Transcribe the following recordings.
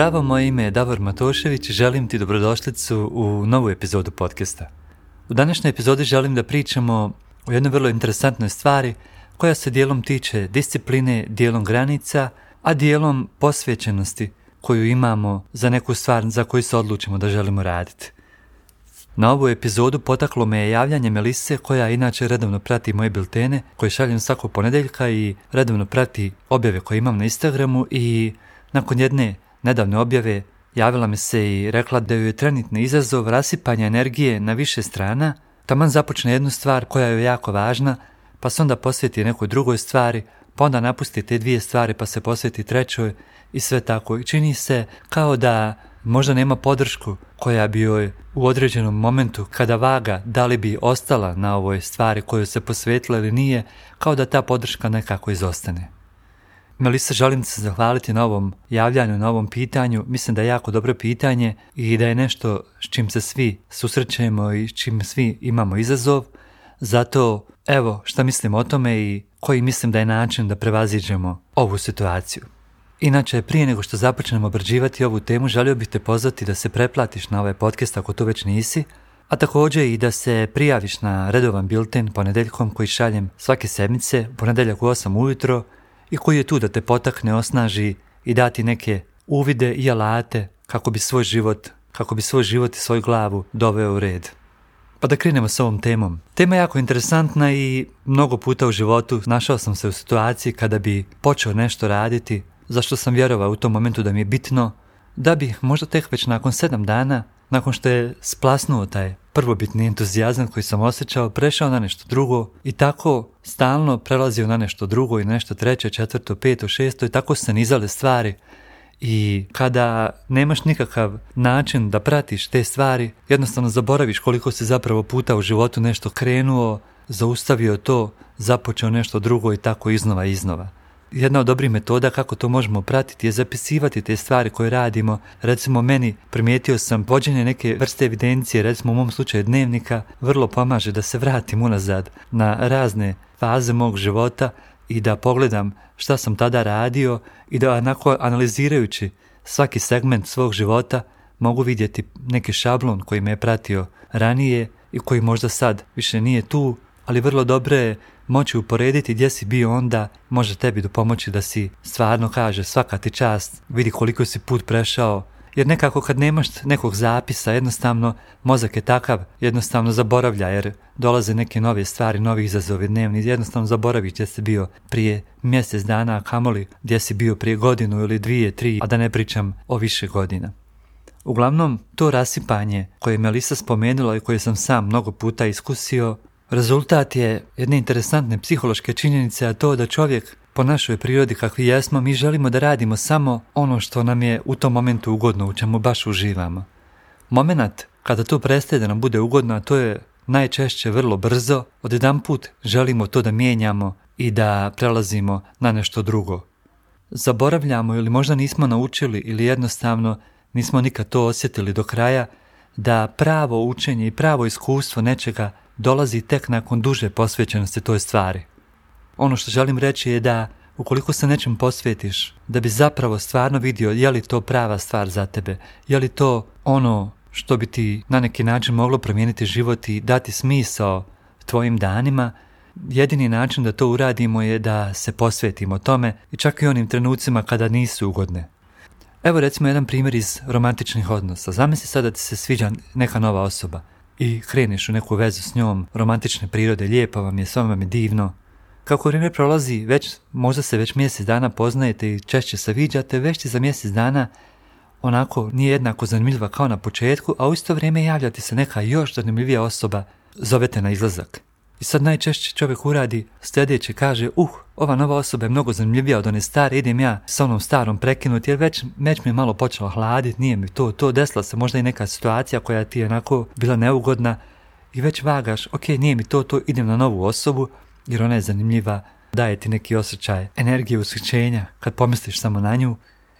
Zdravo, moje ime je Davor Matošević i želim ti dobrodošlicu u novu epizodu podcasta. U današnjoj epizodi želim da pričamo o jednoj vrlo interesantnoj stvari koja se dijelom tiče discipline, dijelom granica, a dijelom posvećenosti koju imamo za neku stvar za koju se odlučimo da želimo raditi. Na ovu epizodu potaklo me je javljanje Melise koja inače redovno prati moje biltene koje šaljem svakog ponedeljka i redovno prati objave koje imam na Instagramu i nakon jedne nedavne objave javila mi se i rekla da joj je trenutni izazov rasipanja energije na više strana, taman započne jednu stvar koja je jako važna, pa se onda posveti nekoj drugoj stvari, pa onda napusti te dvije stvari pa se posveti trećoj i sve tako. I čini se kao da možda nema podršku koja bi joj u određenom momentu kada vaga da li bi ostala na ovoj stvari koju se posvetila ili nije, kao da ta podrška nekako izostane. Melisa, želim se zahvaliti na ovom javljanju, na ovom pitanju. Mislim da je jako dobro pitanje i da je nešto s čim se svi susrećemo i s čim svi imamo izazov. Zato, evo, šta mislim o tome i koji mislim da je način da prevaziđemo ovu situaciju. Inače, prije nego što započnemo obrađivati ovu temu, želio bih te pozvati da se preplatiš na ovaj podcast ako to već nisi, a također i da se prijaviš na redovan bilten ponedeljkom koji šaljem svake sedmice, ponedeljak u 8 ujutro, i koji je tu da te potakne, osnaži i dati neke uvide i alate kako bi svoj život, kako bi svoj život i svoju glavu doveo u red. Pa da krenemo s ovom temom. Tema je jako interesantna i mnogo puta u životu našao sam se u situaciji kada bi počeo nešto raditi, zašto sam vjerovao u tom momentu da mi je bitno, da bi možda tek već nakon sedam dana, nakon što je splasnuo taj prvobitni entuzijazam koji sam osjećao, prešao na nešto drugo i tako stalno prelazio na nešto drugo i nešto treće, četvrto, peto, šesto i tako se nizale stvari. I kada nemaš nikakav način da pratiš te stvari, jednostavno zaboraviš koliko si zapravo puta u životu nešto krenuo, zaustavio to, započeo nešto drugo i tako iznova iznova. Jedna od dobrih metoda kako to možemo pratiti je zapisivati te stvari koje radimo. Recimo meni primijetio sam vođenje neke vrste evidencije, recimo u mom slučaju dnevnika, vrlo pomaže da se vratim unazad na razne faze mog života i da pogledam šta sam tada radio i da onako analizirajući svaki segment svog života mogu vidjeti neki šablon koji me je pratio ranije i koji možda sad više nije tu, ali vrlo dobro je moći uporediti gdje si bio onda, može tebi do pomoći da si stvarno kaže svaka ti čast, vidi koliko si put prešao, jer nekako kad nemaš nekog zapisa, jednostavno mozak je takav, jednostavno zaboravlja jer dolaze neke nove stvari, novi izazovi dnevni, jednostavno zaboravi gdje si bio prije mjesec dana, a kamoli gdje si bio prije godinu ili dvije, tri, a da ne pričam o više godina. Uglavnom, to rasipanje koje je Melisa spomenula i koje sam sam mnogo puta iskusio, Rezultat je jedne interesantne psihološke činjenice, a to da čovjek po našoj prirodi kakvi jesmo, mi želimo da radimo samo ono što nam je u tom momentu ugodno, u čemu baš uživamo. Moment kada to prestaje da nam bude ugodno, a to je najčešće vrlo brzo, od jedan put želimo to da mijenjamo i da prelazimo na nešto drugo. Zaboravljamo ili možda nismo naučili ili jednostavno nismo nikad to osjetili do kraja, da pravo učenje i pravo iskustvo nečega dolazi tek nakon duže posvećenosti toj stvari. Ono što želim reći je da ukoliko se nečem posvetiš, da bi zapravo stvarno vidio je li to prava stvar za tebe, je li to ono što bi ti na neki način moglo promijeniti život i dati smisao tvojim danima, jedini način da to uradimo je da se posvetimo tome i čak i onim trenucima kada nisu ugodne. Evo recimo jedan primjer iz romantičnih odnosa. Zamisli sad da ti se sviđa neka nova osoba i kreneš u neku vezu s njom, romantične prirode, lijepa vam je, sve vam je divno. Kako vrijeme prolazi, već, možda se već mjesec dana poznajete i češće se viđate, već ti za mjesec dana onako nije jednako zanimljiva kao na početku, a u isto vrijeme javlja ti se neka još zanimljivija osoba, zovete na izlazak. I sad najčešće čovjek uradi sljedeće, kaže, uh, ova nova osoba je mnogo zanimljivija od one stare, idem ja s onom starom prekinuti, jer već, već mi je malo počelo hladiti, nije mi to, to, desila se možda i neka situacija koja ti je onako bila neugodna i već vagaš, ok, nije mi to, to, idem na novu osobu, jer ona je zanimljiva, daje ti neki osjećaj energije ushićenja kad pomisliš samo na nju,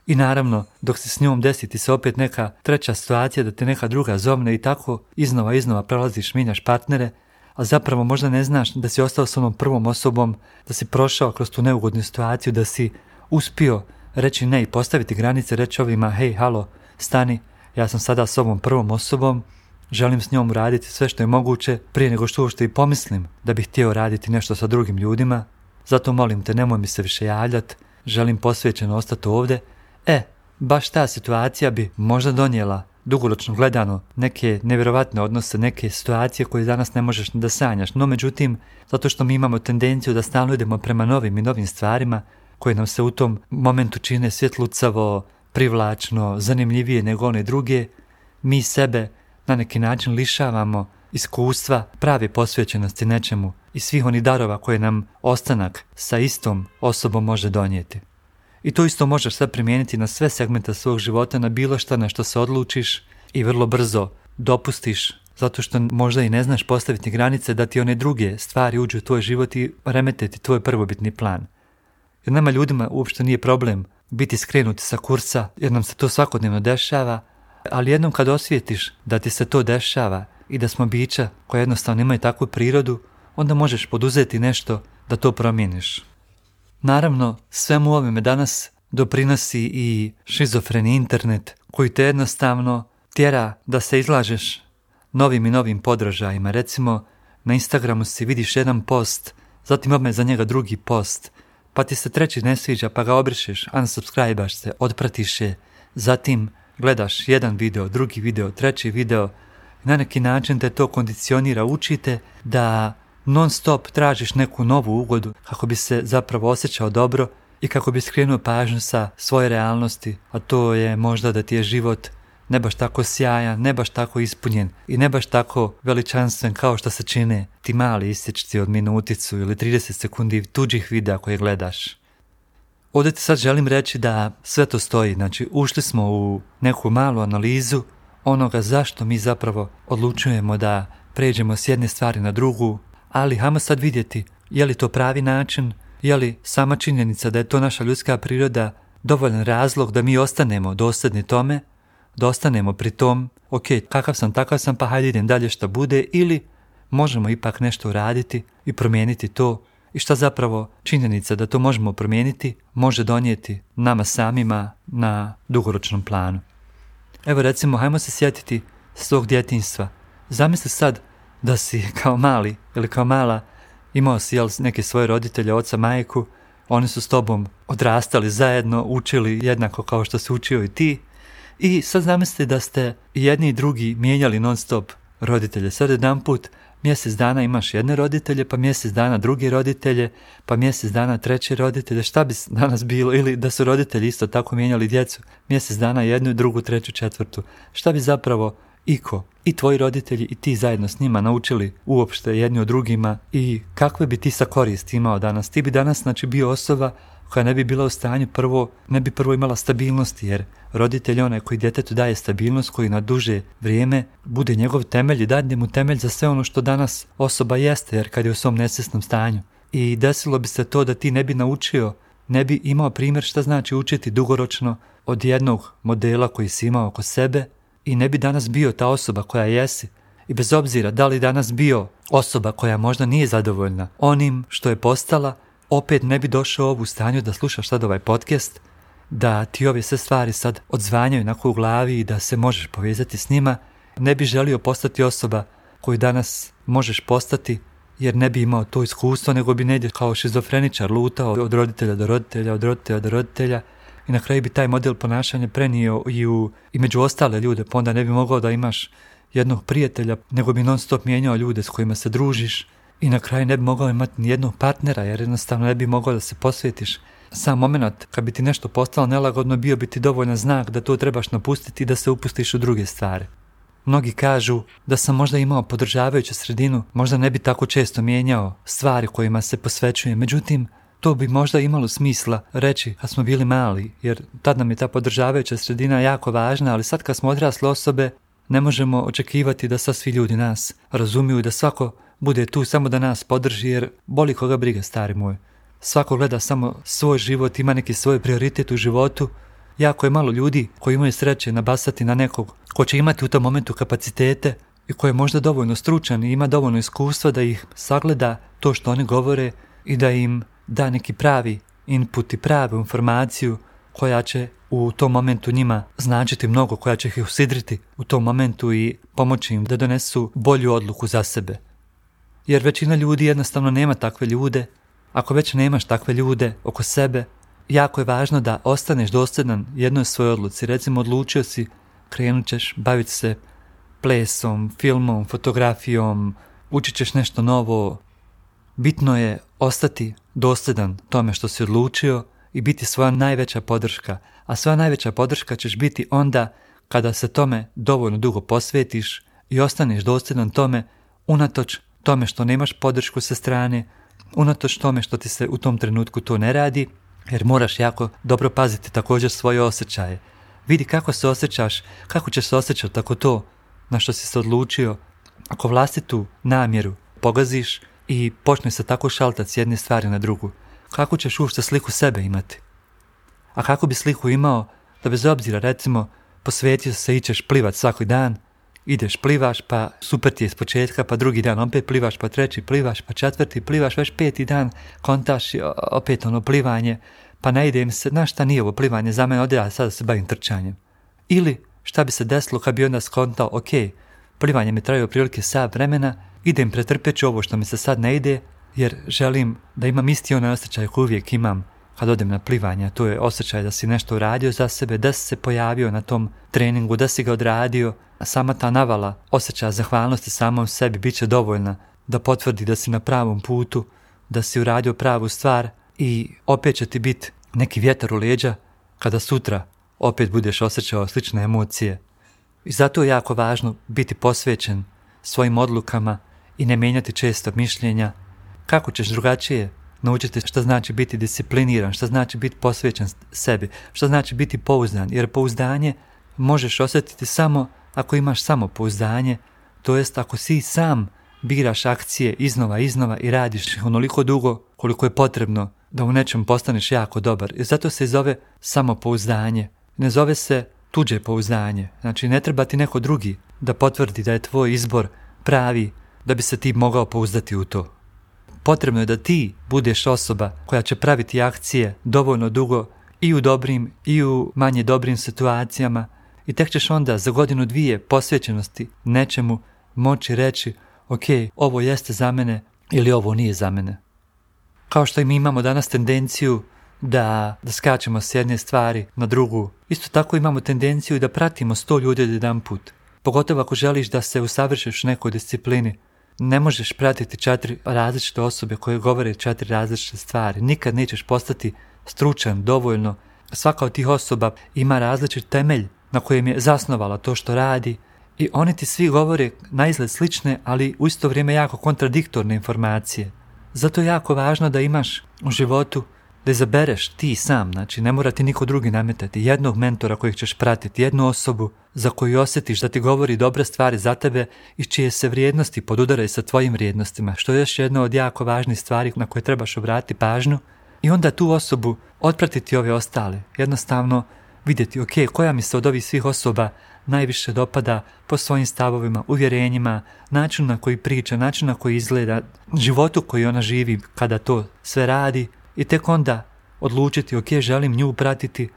i naravno, dok se s njom desi ti se opet neka treća situacija da te neka druga zovne i tako iznova iznova prelaziš, minjaš partnere, a zapravo možda ne znaš da si ostao s onom prvom osobom, da si prošao kroz tu neugodnu situaciju, da si uspio reći ne i postaviti granice, reći ovima, hej, halo, stani, ja sam sada s ovom prvom osobom, želim s njom uraditi sve što je moguće prije nego što uopšte i pomislim da bih htio raditi nešto sa drugim ljudima, zato molim te nemoj mi se više javljati, želim posvećeno ostati ovdje. E, baš ta situacija bi možda donijela dugoročno gledano neke nevjerovatne odnose, neke situacije koje danas ne možeš da sanjaš. No međutim, zato što mi imamo tendenciju da stalno idemo prema novim i novim stvarima koje nam se u tom momentu čine svjetlucavo, privlačno, zanimljivije nego one druge, mi sebe na neki način lišavamo iskustva prave posvećenosti nečemu i svih onih darova koje nam ostanak sa istom osobom može donijeti. I to isto možeš sad primijeniti na sve segmente svog života, na bilo šta na što se odlučiš i vrlo brzo dopustiš zato što možda i ne znaš postaviti granice da ti one druge stvari uđu u tvoj život i remeteti tvoj prvobitni plan. Jer nama ljudima uopšte nije problem biti skrenuti sa kursa jer nam se to svakodnevno dešava, ali jednom kad osvijetiš da ti se to dešava i da smo bića koja jednostavno imaju takvu prirodu, onda možeš poduzeti nešto da to promijeniš. Naravno, svemu ovime danas doprinosi i šizofreni internet koji te jednostavno tjera da se izlažeš novim i novim podražajima. Recimo, na Instagramu si vidiš jedan post, zatim odmah za njega drugi post, pa ti se treći ne sviđa pa ga obrišeš, unsubscribaš se, odpratiš je, zatim gledaš jedan video, drugi video, treći video, na neki način te to kondicionira, učite da non stop tražiš neku novu ugodu kako bi se zapravo osjećao dobro i kako bi skrenuo pažnju sa svoje realnosti, a to je možda da ti je život ne baš tako sjajan, ne baš tako ispunjen i ne baš tako veličanstven kao što se čine ti mali isječci od minuticu ili 30 sekundi tuđih videa koje gledaš. Ovdje ti sad želim reći da sve to stoji, znači ušli smo u neku malu analizu onoga zašto mi zapravo odlučujemo da pređemo s jedne stvari na drugu, ali hajmo sad vidjeti je li to pravi način, je li sama činjenica da je to naša ljudska priroda dovoljan razlog da mi ostanemo dosadni tome, da ostanemo pri tom, ok, kakav sam, takav sam, pa hajde idem dalje što bude, ili možemo ipak nešto uraditi i promijeniti to i šta zapravo činjenica da to možemo promijeniti može donijeti nama samima na dugoročnom planu. Evo recimo, hajmo se sjetiti svog djetinstva. Zamisli sad da si kao mali ili kao mala imao si jel, neke svoje roditelje, oca, majku, oni su s tobom odrastali zajedno, učili jednako kao što se učio i ti. I sad zamislite da ste jedni i drugi mijenjali non stop roditelje. Sad jedan put mjesec dana imaš jedne roditelje, pa mjesec dana drugi roditelje, pa mjesec dana treći roditelje, šta bi danas bilo, ili da su roditelji isto tako mijenjali djecu, mjesec dana jednu, drugu, treću, četvrtu, šta bi zapravo iko i tvoji roditelji i ti zajedno s njima naučili uopšte jedni od drugima i kakve bi ti sa koristi imao danas. Ti bi danas znači bio osoba koja ne bi bila u stanju prvo, ne bi prvo imala stabilnosti jer roditelj onaj koji djetetu daje stabilnost, koji na duže vrijeme bude njegov temelj i dadne mu temelj za sve ono što danas osoba jeste jer kad je u svom nesvjesnom stanju. I desilo bi se to da ti ne bi naučio, ne bi imao primjer šta znači učiti dugoročno od jednog modela koji si imao oko sebe i ne bi danas bio ta osoba koja jesi. I bez obzira da li danas bio osoba koja možda nije zadovoljna onim što je postala, opet ne bi došao ovu stanju da slušaš sad ovaj podcast, da ti ove sve stvari sad odzvanjaju onako u glavi i da se možeš povezati s njima, ne bi želio postati osoba koju danas možeš postati jer ne bi imao to iskustvo, nego bi negdje kao šizofreničar lutao od roditelja do roditelja, od roditelja do roditelja i na kraju bi taj model ponašanja prenio i, u, i među ostale ljude, pa onda ne bi mogao da imaš jednog prijatelja, nego bi non stop mijenjao ljude s kojima se družiš i na kraju ne bi mogao imati ni jednog partnera, jer jednostavno ne bi mogao da se posvetiš. Sam moment kad bi ti nešto postalo nelagodno bio bi ti dovoljan znak da to trebaš napustiti i da se upustiš u druge stvari. Mnogi kažu da sam možda imao podržavajuću sredinu, možda ne bi tako često mijenjao stvari kojima se posvećujem, međutim, to bi možda imalo smisla reći kad smo bili mali, jer tad nam je ta podržavajuća sredina jako važna, ali sad kad smo odrasle osobe, ne možemo očekivati da sad svi ljudi nas razumiju i da svako bude tu samo da nas podrži, jer boli koga briga, stari moj. Svako gleda samo svoj život, ima neki svoj prioritet u životu. Jako je malo ljudi koji imaju sreće nabasati na nekog ko će imati u tom momentu kapacitete i koji je možda dovoljno stručan i ima dovoljno iskustva da ih sagleda to što oni govore i da im da neki pravi input i pravu informaciju koja će u tom momentu njima značiti mnogo, koja će ih usidriti u tom momentu i pomoći im da donesu bolju odluku za sebe. Jer većina ljudi jednostavno nema takve ljude. Ako već nemaš takve ljude oko sebe, jako je važno da ostaneš dosljedan jednoj svojoj odluci. Recimo, odlučio si, krenut ćeš baviti se plesom, filmom, fotografijom, učit ćeš nešto novo. Bitno je ostati dosljedan tome što si odlučio i biti svoja najveća podrška. A svoja najveća podrška ćeš biti onda kada se tome dovoljno dugo posvetiš i ostaneš dosljedan tome unatoč tome što nemaš podršku sa strane, unatoč tome što ti se u tom trenutku to ne radi, jer moraš jako dobro paziti također svoje osjećaje. Vidi kako se osjećaš, kako ćeš se osjećati ako to na što si se odlučio, ako vlastitu namjeru pogaziš i počne se tako šaltati s jedne stvari na drugu, kako ćeš uopšte sliku sebe imati? A kako bi sliku imao da bez obzira recimo posvetio se i ćeš plivat svaki dan, ideš plivaš pa super ti je s početka pa drugi dan opet plivaš pa treći plivaš pa četvrti plivaš već peti dan kontaš opet ono plivanje pa ne idem se, znaš šta nije ovo plivanje za mene, ode sada se bavim trčanjem. Ili šta bi se desilo kad bi onda skontao, ok, plivanje mi traju prilike sat vremena, idem pretrpjet ću ovo što mi se sad ne ide, jer želim da imam isti onaj osjećaj koji uvijek imam kad odem na plivanje, to je osjećaj da si nešto uradio za sebe, da si se pojavio na tom treningu, da si ga odradio, a sama ta navala osjećaja zahvalnosti samom sebi bit će dovoljna da potvrdi da si na pravom putu, da si uradio pravu stvar i opet će ti biti neki vjetar u leđa kada sutra opet budeš osjećao slične emocije. I zato je jako važno biti posvećen svojim odlukama i ne mijenjati često mišljenja. Kako ćeš drugačije naučiti što znači biti discipliniran, što znači biti posvećen sebi, što znači biti pouzdan, jer pouzdanje možeš osjetiti samo ako imaš samo pouzdanje, to jest ako si sam biraš akcije iznova iznova i radiš onoliko dugo koliko je potrebno da u nečem postaneš jako dobar. I zato se zove samopouzdanje. Ne zove se tuđe pouzdanje. Znači ne treba ti neko drugi da potvrdi da je tvoj izbor pravi da bi se ti mogao pouzdati u to. Potrebno je da ti budeš osoba koja će praviti akcije dovoljno dugo i u dobrim i u manje dobrim situacijama i tek ćeš onda za godinu dvije posvećenosti nečemu moći reći ok, ovo jeste za mene ili ovo nije za mene. Kao što i mi imamo danas tendenciju da, da skačemo s jedne stvari na drugu, isto tako imamo tendenciju da pratimo sto ljudi od jedan put. Pogotovo ako želiš da se usavršiš u nekoj disciplini, ne možeš pratiti četiri različite osobe koje govore četiri različite stvari. Nikad nećeš postati stručan dovoljno. Svaka od tih osoba ima različit temelj na kojem je zasnovala to što radi i oni ti svi govore na izgled slične, ali u isto vrijeme jako kontradiktorne informacije. Zato je jako važno da imaš u životu da izabereš ti sam, znači ne mora ti niko drugi nametati, jednog mentora kojeg ćeš pratiti, jednu osobu za koju osjetiš da ti govori dobre stvari za tebe i čije se vrijednosti podudaraju sa tvojim vrijednostima, što je još jedna od jako važnih stvari na koje trebaš obratiti pažnju. I onda tu osobu otpratiti ove ostale, jednostavno vidjeti, ok, koja mi se od ovih svih osoba najviše dopada po svojim stavovima, uvjerenjima, načinu na koji priča, načinu na koji izgleda, životu koji ona živi kada to sve radi i tek onda odlučiti ok, želim nju pratiti,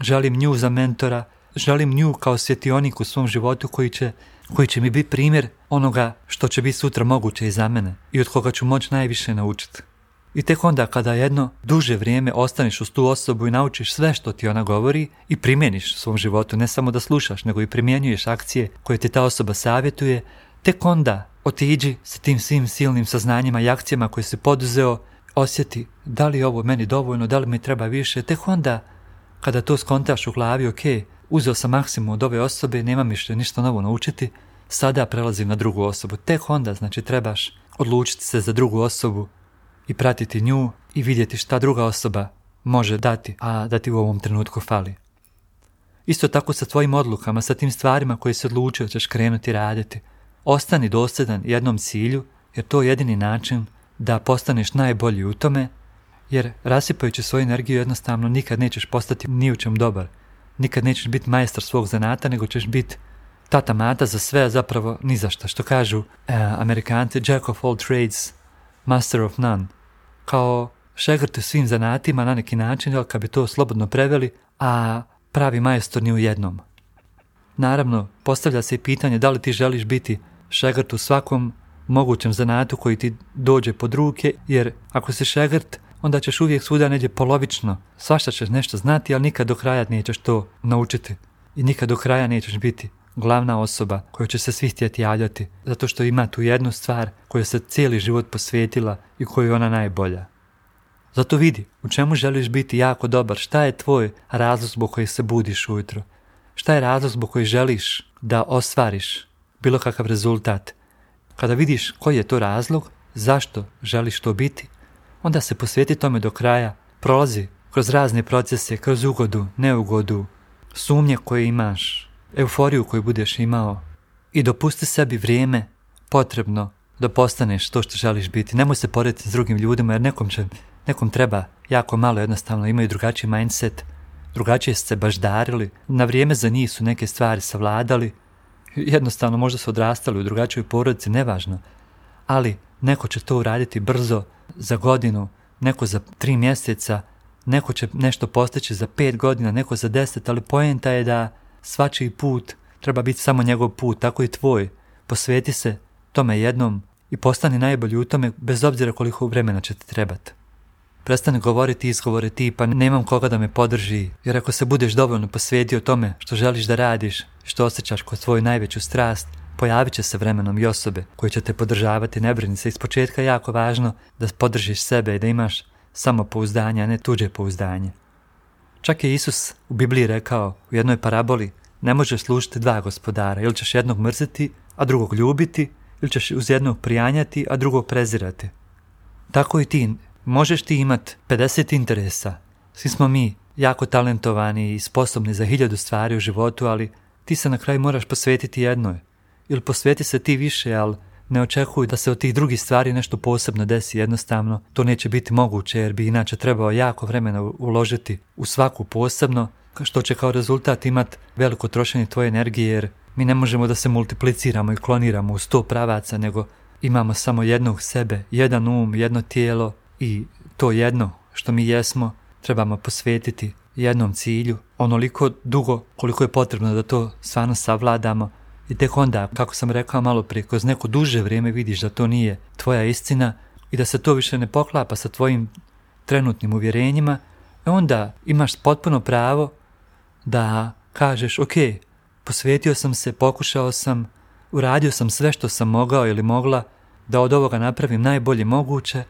želim nju za mentora, želim nju kao svjetionik u svom životu koji će, koji će mi biti primjer onoga što će biti sutra moguće i za mene i od koga ću moći najviše naučiti. I tek onda kada jedno duže vrijeme ostaneš uz tu osobu i naučiš sve što ti ona govori i primjeniš u svom životu, ne samo da slušaš, nego i primjenjuješ akcije koje ti ta osoba savjetuje, tek onda otiđi sa tim svim silnim saznanjima i akcijama koje si poduzeo, osjeti da li je ovo meni dovoljno, da li mi treba više, tek onda kada to skontaš u glavi, ok, uzeo sam maksimum od ove osobe, nemam više ništa novo naučiti, sada prelazim na drugu osobu. Tek onda, znači, trebaš odlučiti se za drugu osobu i pratiti nju i vidjeti šta druga osoba može dati, a da ti u ovom trenutku fali. Isto tako sa tvojim odlukama, sa tim stvarima koje se odlučio ćeš krenuti raditi. Ostani dosljedan jednom cilju, jer to je jedini način da postaneš najbolji u tome, jer rasipajući svoju energiju jednostavno nikad nećeš postati ni u čem dobar. Nikad nećeš biti majstor svog zanata, nego ćeš biti tata mata za sve, a zapravo ni za šta. Što kažu e, amerikanci, jack of all trades, master of none kao šegrt u svim zanatima na neki način, ali kad bi to slobodno preveli, a pravi majstor ni u jednom. Naravno, postavlja se i pitanje da li ti želiš biti šegrt u svakom mogućem zanatu koji ti dođe pod ruke, jer ako si šegrt, onda ćeš uvijek svuda neđe polovično. Svašta ćeš nešto znati, ali nikad do kraja nećeš to naučiti. I nikad do kraja nećeš biti glavna osoba koja će se svi htjeti javljati, zato što ima tu jednu stvar koju se cijeli život posvetila i koju je ona najbolja. Zato vidi u čemu želiš biti jako dobar, šta je tvoj razlog zbog koji se budiš ujutro, šta je razlog zbog koji želiš da ostvariš bilo kakav rezultat. Kada vidiš koji je to razlog, zašto želiš to biti, onda se posveti tome do kraja, prolazi kroz razne procese, kroz ugodu, neugodu, sumnje koje imaš, euforiju koju budeš imao i dopusti sebi vrijeme potrebno da postaneš to što želiš biti. Nemoj se porediti s drugim ljudima jer nekom, će, nekom treba jako malo jednostavno, imaju drugačiji mindset, drugačije su se baždarili, na vrijeme za njih su neke stvari savladali, jednostavno možda su odrastali u drugačijoj porodici, nevažno, ali neko će to uraditi brzo, za godinu, neko za tri mjeseca, neko će nešto postići za pet godina, neko za deset, ali poenta je da svačiji put treba biti samo njegov put, tako i tvoj. Posveti se tome jednom i postani najbolji u tome bez obzira koliko vremena će ti trebati. Prestani govoriti izgovore tipa nemam koga da me podrži, jer ako se budeš dovoljno posvetio tome što želiš da radiš, što osjećaš kod svoju najveću strast, pojavit će se vremenom i osobe koje će te podržavati, ne brini se. Iz početka je jako važno da podržiš sebe i da imaš samo pouzdanje, a ne tuđe pouzdanje. Čak je Isus u Bibliji rekao u jednoj paraboli ne možeš služiti dva gospodara, ili ćeš jednog mrziti, a drugog ljubiti, ili ćeš uz jednog prijanjati, a drugog prezirati. Tako i ti, možeš ti imat 50 interesa. Svi smo mi jako talentovani i sposobni za hiljadu stvari u životu, ali ti se na kraju moraš posvetiti jednoj. Ili posveti se ti više, ali ne očekuj da se od tih drugih stvari nešto posebno desi jednostavno. To neće biti moguće jer bi inače trebao jako vremena uložiti u svaku posebno, što će kao rezultat imat veliko trošenje tvoje energije jer mi ne možemo da se multipliciramo i kloniramo u sto pravaca, nego imamo samo jednog sebe, jedan um, jedno tijelo i to jedno što mi jesmo trebamo posvetiti jednom cilju, onoliko dugo koliko je potrebno da to stvarno savladamo. I tek onda, kako sam rekao malo prije, kroz neko duže vrijeme vidiš da to nije tvoja istina i da se to više ne poklapa sa tvojim trenutnim uvjerenjima, e onda imaš potpuno pravo da kažeš, ok, posvetio sam se, pokušao sam, uradio sam sve što sam mogao ili mogla da od ovoga napravim najbolje moguće,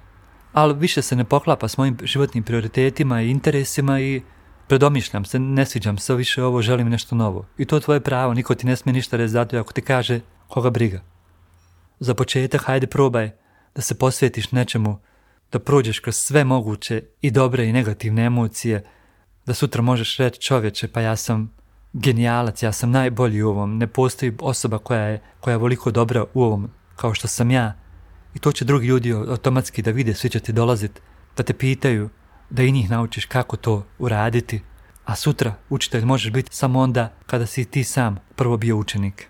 ali više se ne poklapa s mojim životnim prioritetima i interesima i predomišljam se, ne sviđam se više ovo, želim nešto novo. I to je tvoje pravo, niko ti ne smije ništa reći zato ako ti kaže koga briga. Za početak hajde probaj da se posvetiš nečemu, da prođeš kroz sve moguće i dobre i negativne emocije, da sutra možeš reći čovječe pa ja sam genijalac, ja sam najbolji u ovom, ne postoji osoba koja je, koja je voliko dobra u ovom kao što sam ja. I to će drugi ljudi automatski da vide, svi će ti dolaziti, da te pitaju da i njih naučiš kako to uraditi, a sutra učitelj možeš biti samo onda kada si ti sam prvo bio učenik.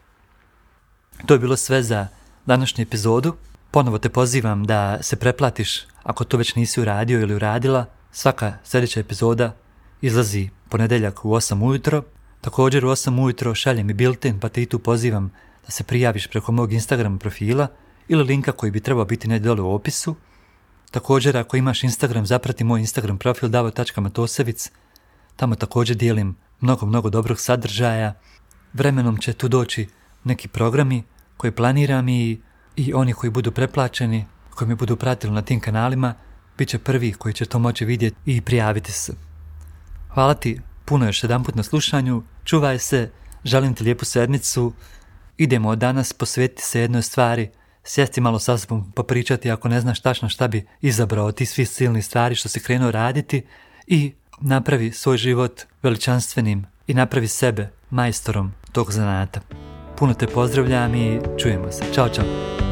To je bilo sve za današnju epizodu. Ponovo te pozivam da se preplatiš ako to već nisi uradio ili uradila. Svaka sljedeća epizoda izlazi ponedjeljak u 8 ujutro. Također u 8 ujutro šaljem mi bilten pa te i tu pozivam da se prijaviš preko mog Instagram profila ili linka koji bi trebao biti negdje dole u opisu. Također, ako imaš Instagram, zaprati moj Instagram profil davo.matosevic. Tamo također dijelim mnogo, mnogo dobrog sadržaja. Vremenom će tu doći neki programi koji planiram i, i oni koji budu preplaćeni, koji mi budu pratili na tim kanalima, bit će prvi koji će to moći vidjeti i prijaviti se. Hvala ti puno još jedan put na slušanju, čuvaj se, želim ti lijepu sedmicu, idemo od danas posvetiti se jednoj stvari – sjesti malo sa sobom, popričati ako ne znaš tačno šta bi izabrao ti svi silni stvari što si krenuo raditi i napravi svoj život veličanstvenim i napravi sebe majstorom tog zanata. Puno te pozdravljam i čujemo se. Ćao, čao.